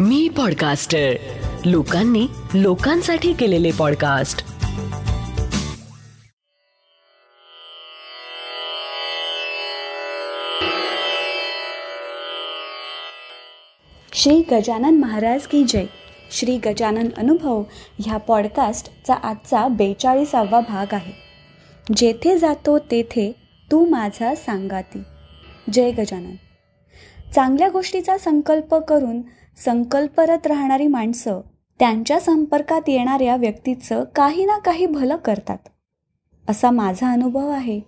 मी podcaster लोकांनी लोकांसाठी केलेले पॉडकास्ट श्री गजानन महाराज की जय. श्री गजानन अनुभव ह्या पॉडकास्टचा आजचा बेचाळीसावा भाग आहे. जेथे जातो तेथे तू माझा सांगाती. जय गजानन. चांगल्या गोष्टीचा संकल्प करून संकल्परत राहणारी माणसं त्यांच्या संपर्कात येणाऱ्या व्यक्तीचं काही ना काही भलं करतात. असा माझा अनुभव आहे.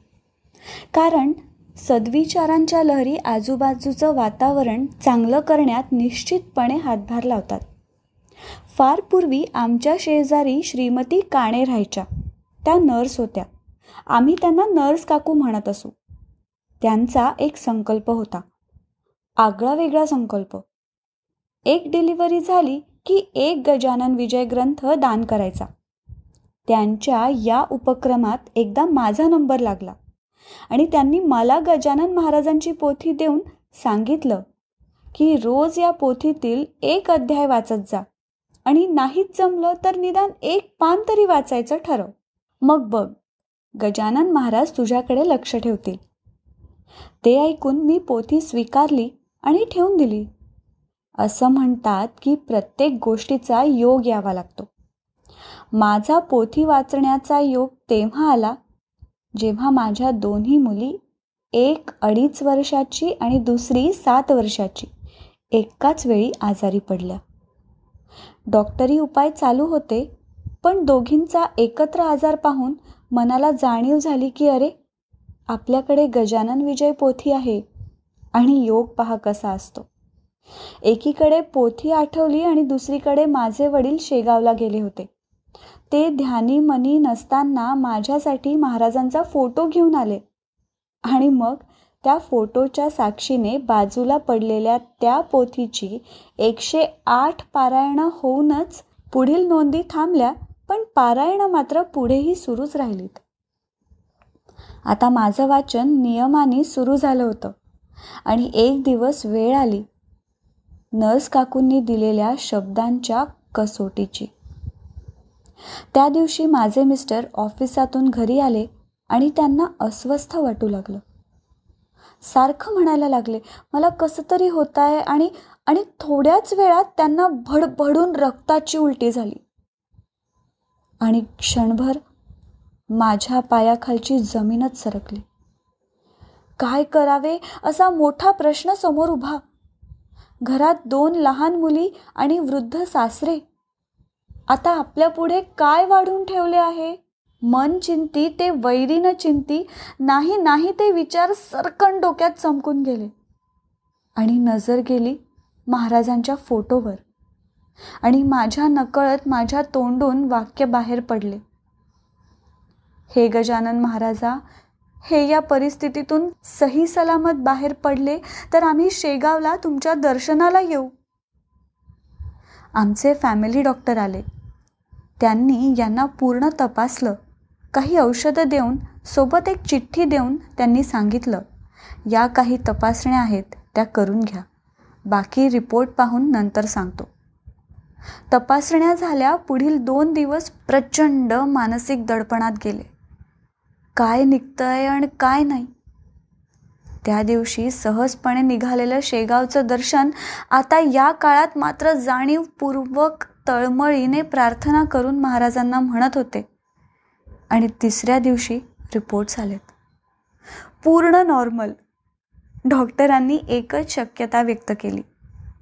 कारण सद्विचारांच्या लहरी आजूबाजूचं वातावरण चांगलं करण्यात निश्चितपणे हातभार लावतात. फार पूर्वी आमच्या शेजारी श्रीमती काणे राहायच्या. त्या नर्स होत्या. आम्ही त्यांना नर्स काकू म्हणत असू. त्यांचा एक संकल्प होता. आगळा वेगळा संकल्प. एक डिलिव्हरी झाली की एक गजानन विजय ग्रंथ दान करायचा. त्यांच्या या उपक्रमात एकदा माझा नंबर लागला आणि त्यांनी मला गजानन महाराजांची पोथी देऊन सांगितलं की रोज या पोथीतील एक अध्याय वाचत जा आणि नाहीच जमलं तर निदान एक पान तरी वाचायचं ठरव. मग बघ गजानन महाराज तुझ्याकडे लक्ष ठेवतील. ते ऐकून मी पोथी स्वीकारली आणि ठेवून दिली. असं म्हणतात की प्रत्येक गोष्टीचा योग यावा लागतो. माझा पोथी वाचण्याचा योग तेव्हा आला जेव्हा माझ्या दोन्ही मुली एक अडीच वर्षाची आणि दुसरी सात वर्षाची एकाच वेळी आजारी पडल्या. डॉक्टरी उपाय चालू होते पण दोघींचा एकत्र आजार पाहून मनाला जाणीव झाली की अरे आपल्याकडे गजानन विजय पोथी आहे आणि योग पहा कसा असतो. एकीकडे पोथी आठवली आणि दुसरीकडे माझे वडील शेगावला गेले होते. ते ध्यानी मनी नसताना माझ्यासाठी महाराजांचा फोटो घेऊन आले. आणि मग त्या फोटोच्या साक्षीने बाजूला पडलेल्या त्या पोथीची एकशे आठ पारायणं होऊनच पुढील नोंदी थांबल्या पण पारायणं मात्र पुढेही सुरूच राहिलीत. आता माझं वाचन नियमाने सुरू झालं होतं. आणि एक दिवस वेळ आली. नर्स काकूंनी दिलेल्या शब्दांच्या कसोटीची. त्या दिवशी माझे मिस्टर ऑफिसातून घरी आले आणि त्यांना अस्वस्थ वाटू लागलं. सारखं म्हणायला लागले मला कसं तरी होत आहे आणि आणि थोड्याच वेळात त्यांना भडभडून रक्ताची उलटी झाली. आणि क्षणभर माझ्या पायाखालची जमीनच सरकली. काय करावे? असा मोठा प्रश्न समोर उभा घरात दोन लहान मुली आणि वृद्ध सासरे. आता आपल्यापुढे काय वाढून ठेवले आहे? मन चिंती ते वैरीनं चिंती नाही नाही ते विचार सरकण डोक्यात चमकून गेले. आणि नजर गेली महाराजांच्या फोटोवर. आणि माझ्या नकळत माझ्या तोंडून वाक्य बाहेर पडले. हे गजानन महाराजा हे या परिस्थितीतून सही सलामत बाहेर पडले तर आम्ही शेगावला तुमच्या दर्शनाला येऊ. आमचे फॅमिली डॉक्टर आले. त्यांनी यांना पूर्ण तपासलं. काही औषधं देऊन सोबत एक चिठ्ठी देऊन त्यांनी सांगितलं. या काही तपासण्या आहेत त्या करून घ्या. बाकी रिपोर्ट पाहून नंतर सांगतो. तपासण्या झाल्या पुढील दोन दिवस प्रचंड मानसिक दडपणात गेले. काय निघतंय आणि काय नाही. त्या दिवशी सहजपणे निघालेलं शेगावचं दर्शन आता या काळात मात्र जाणीवपूर्वक तळमळीने प्रार्थना करून महाराजांना म्हणत होते. आणि तिसऱ्या दिवशी रिपोर्ट आलेत पूर्ण नॉर्मल. डॉक्टरांनी एकच शक्यता व्यक्त केली.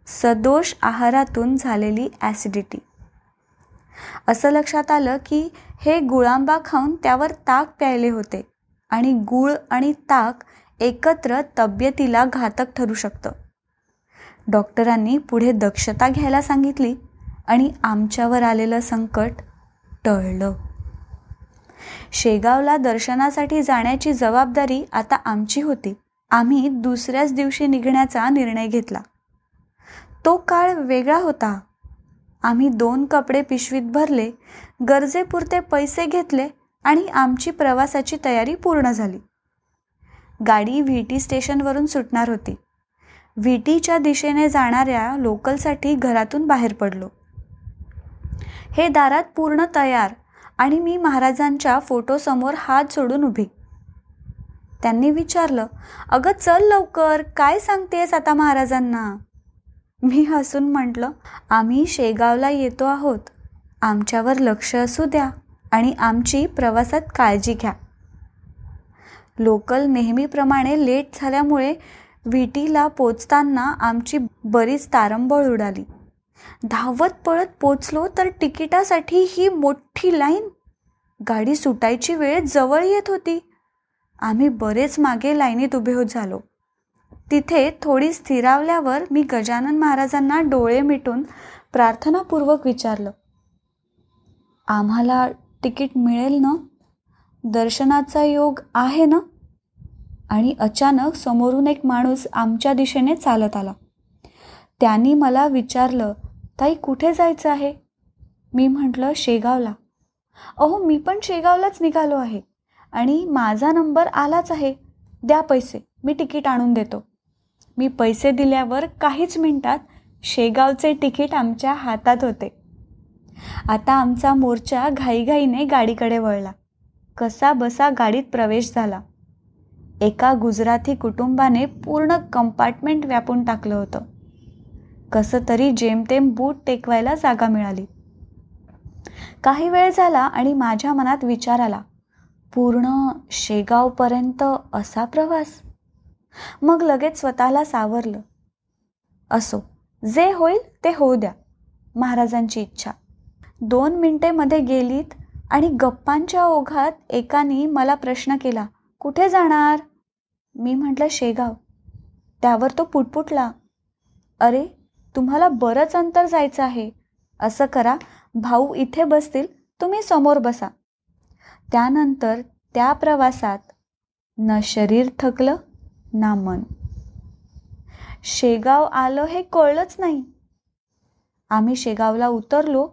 सदोष आहारातून झालेली ॲसिडिटी. असं लक्षात आलं की हे गुळांबा खाऊन त्यावर ताक प्यायले होते आणि गुळ आणि ताक एकत्र तब्येतीला घातक ठरू शकतं. डॉक्टरांनी पुढे दक्षता घ्यायला सांगितली आणि आमच्यावर आलेलं संकट टळलं. शेगावला दर्शनासाठी जाण्याची जबाबदारी आता आमची होती. आम्ही दुसऱ्याच दिवशी निघण्याचा निर्णय घेतला. तो काळ वेगळा होता. आम्ही दोन कपडे पिशवीत भरले गरजेपुरते पैसे घेतले आणि आमची प्रवासाची तयारी पूर्ण झाली. गाडी व्ही टी स्टेशनवरून सुटणार होती. व्हीटीच्या दिशेने जाणाऱ्या लोकलसाठी घरातून बाहेर पडलो. हे दारात पूर्ण तयार आणि मी महाराजांच्या फोटोसमोर हात सोडून उभी. त्यांनी विचारलं अगं चल लवकर काय सांगतेस आता महाराजांना? मी हसून म्हटलं आम्ही शेगावला येतो आहोत. आमच्यावर लक्ष असू द्या आणि आमची प्रवासात काळजी घ्या. लोकल नेहमीप्रमाणे लेट झाल्यामुळे व्हीटीला पोचताना आमची बरीच तारंबळ उडाली. धावत पळत पोचलो तर तिकिटासाठी ही मोठी लाईन. गाडी सुटायची वेळ जवळ येत होती. आम्ही बरेच मागे लाईनीत उभे होत झालो. तिथे थोडी स्थिरावल्यावर मी गजानन महाराजांना डोळे मिटून प्रार्थनापूर्वक विचारलं आम्हाला तिकीट मिळेल ना? दर्शनाचा योग आहे ना? आणि अचानक समोरून एक माणूस आमच्या दिशेने चालत आला. त्यांनी मला विचारलं ताई कुठे जायचं आहे? मी म्हटलं शेगावला. अहो मी पण शेगावलाच निघालो आहे आणि माझा नंबर आलाच आहे. द्या पैसे मी तिकीट आणून देतो. मी पैसे दिल्यावर काहीच मिनिटात शेगावचे तिकीट आमच्या हातात होते. आता आमचा मोर्चा घाईघाईने गाडीकडे वळला. कसा बसा गाडीत प्रवेश झाला. एका गुजराती कुटुंबाने पूर्ण कंपार्टमेंट व्यापून टाकलं होतं. कसं तरी जेमतेम बूट टेकवायला जागा मिळाली. काही वेळ झाला आणि माझ्या मनात विचार आला. पूर्ण शेगावपर्यंत असा प्रवास? मग लगेच स्वतःला सावरलं. असो जे होईल ते होऊ द्या महाराजांची इच्छा. दोन मिनटे मध्ये गेलीत आणि गप्पांच्या ओघात एकाने मला प्रश्न केला कुठे जाणार? मी म्हटलं शेगाव. त्यावर तो पुटपुटला अरे तुम्हाला बरंच अंतर जायचं आहे. असं करा भाऊ इथे बसतील तुम्ही समोर बसा. त्यानंतर त्या प्रवासात न शरीर थकलं ना मन. शेगाव आलं हे कळलंच नाही. आम्ही शेगावला उतरलो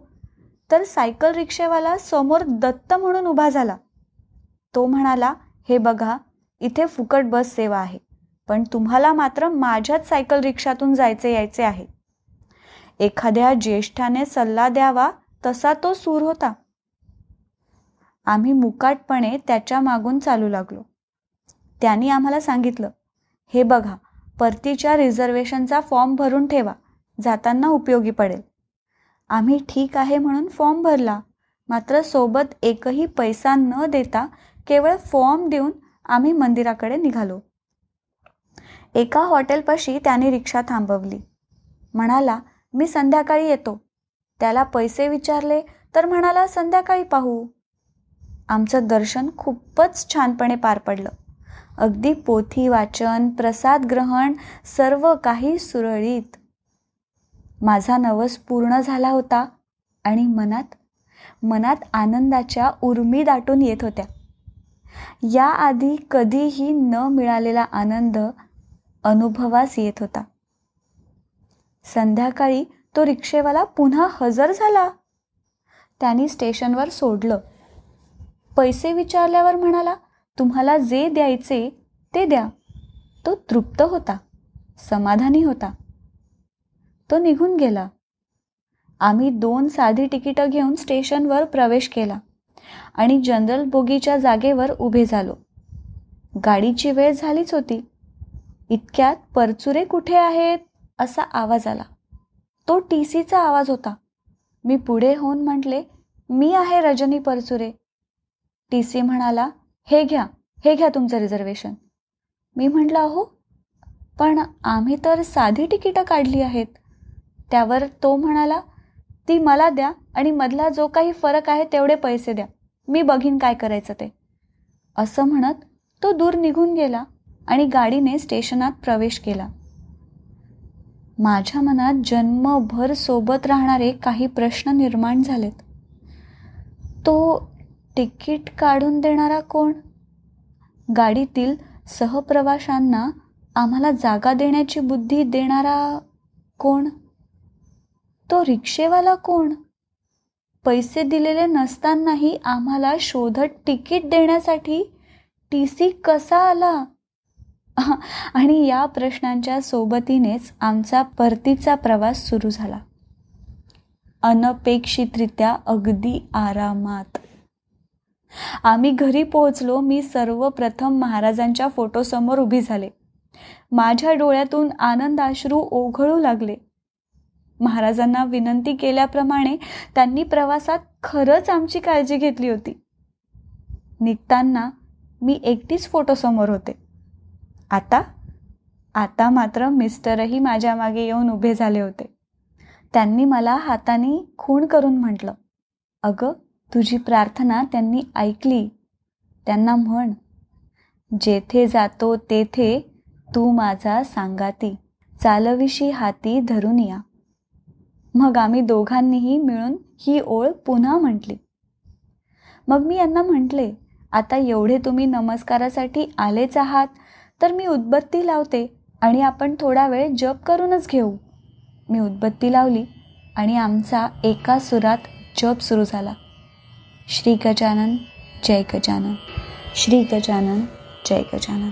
तर सायकल रिक्षेवाला समोर दत्त म्हणून उभा झाला. तो म्हणाला हे बघा इथे फुकट बस सेवा आहे पण तुम्हाला मात्र माझ्याच सायकल रिक्षातून जायचे यायचे आहे. एखाद्या ज्येष्ठाने सल्ला द्यावा तसा तो सूर होता. आम्ही मुकाटपणे त्याच्या मागून चालू लागलो. त्यांनी आम्हाला सांगितलं हे बघा परतीच्या रिझर्वेशनचा फॉर्म भरून ठेवा जाताना उपयोगी पडेल. आम्ही ठीक आहे म्हणून फॉर्म भरला. मात्र सोबत एकही पैसा न देता केवळ फॉर्म देऊन आम्ही मंदिराकडे निघालो. एका हॉटेलपाशी त्याने रिक्षा थांबवली. म्हणाला मी संध्याकाळी येतो. त्याला पैसे विचारले तर म्हणाला संध्याकाळी पाहू. आमचं दर्शन खूपच छानपणे पार पडलं. अगदी पोथी वाचन प्रसाद ग्रहण सर्व काही सुरळीत. माझा नवस पूर्ण झाला होता आणि मनात मनात आनंदाच्या उर्मी दाटून येत होत्या. याआधी कधीही न मिळालेला आनंद अनुभवास येत होता. संध्याकाळी तो रिक्षेवाला पुन्हा हजर झाला. त्यांनी स्टेशनवर सोडलं. पैसे विचारल्यावर म्हणाला तुम्हाला जे द्यायचे ते द्या. तो तृप्त होता. समाधानी होता. तो निघून गेला. आम्ही दोन साधी तिकीटं घेऊन स्टेशनवर प्रवेश केला आणि जनरल बोगीच्या जागेवर उभे झालो. गाडीची वेळ झालीच होती. इतक्यात परचुरे कुठे आहेत? असा आवाज आला. तो टी सीचा आवाज होता. मी पुढे होऊन म्हटले मी आहे रजनी परचुरे. टी सी म्हणाला हे घ्या हे घ्या तुमचं रिझर्वेशन मी म्हटलं अहो पण आम्ही तर साधी तिकीटं काढली आहेत. त्यावर तो म्हणाला ती मला द्या आणि मधला जो काही फरक आहे तेवढे पैसे द्या. मी बघीन काय करायचं ते. असं म्हणत तो दूर निघून गेला आणि गाडीने स्टेशनात प्रवेश केला. माझ्या मनात जन्मभर सोबत राहणारे काही प्रश्न निर्माण झालेत. तो तिकीट काढून देणारा कोण? गाडीतील सहप्रवाशांना आम्हाला जागा देण्याची बुद्धी देणारा कोण? तो रिक्षेवाला कोण? पैसे दिलेले नसतानाही आम्हाला शोधत तिकीट देण्यासाठी टी सी कसा आला? आणि या प्रश्नांच्या सोबतीनेच आमचा परतीचा प्रवास सुरू झाला. अनपेक्षितरित्या अगदी आरामात. आम्ही घरी पोहोचलो मी सर्वप्रथम महाराजांच्या फोटोसमोर उभी झाले. माझ्या डोळ्यातून आनंदाश्रू ओघळू लागले. महाराजांना विनंती केल्याप्रमाणे त्यांनी प्रवासात खरंच आमची काळजी घेतली होती. निघताना मी एकटीच फोटोसमोर होते. आता आता मात्र मिस्टरही माझ्या मागे येऊन उभे झाले होते. त्यांनी मला हाताने खूण करून म्हटलं अगं तुझी प्रार्थना त्यांनी ऐकली. त्यांना म्हण जेथे जातो तेथे तू माझा सांगाती. चालविशी हाती धरून या. मग आम्ही दोघांनीही मिळून ही ओळ पुन्हा म्हटली. मग मी यांना म्हटले आता एवढे तुम्ही नमस्कारासाठी आलेच आहात तर मी उदबत्ती लावते आणि आपण थोडा वेळ जप करूनच घेऊ. मी उदबत्ती लावली आणि आमचा एका सुरात जप सुरू झाला. श्री गजानन जय गजानन. श्री गजानन जय गजानन.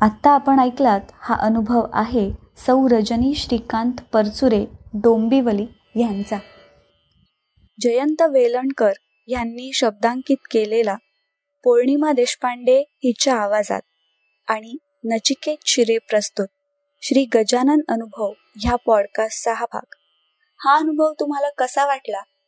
आत्ता आपण ऐकलात हा अनुभव आहे सौ रजनी श्रीकांत परचुरे डोंबिवली यांचा. जयंत वेलणकर यांनी शब्दांकित केलेला पौर्णिमा देशपांडे हिच्या आवाजात आणि नचिकेत शिरे प्रस्तुत श्री गजानन अनुभव ह्या पॉडकास्टचा हा भाग. हा अनुभव तुम्हाला कसा वाटला?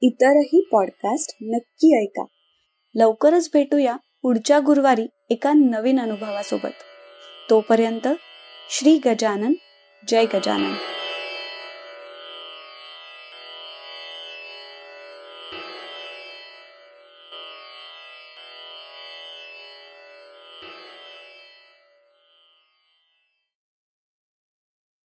इतरही पॉडकास्ट नक्की ऐका. लवकरच भेटूया पुढच्या गुरुवारी एका नवीन अनुभवासोबत. तोपर्यंत श्री गजानन जय गजानन.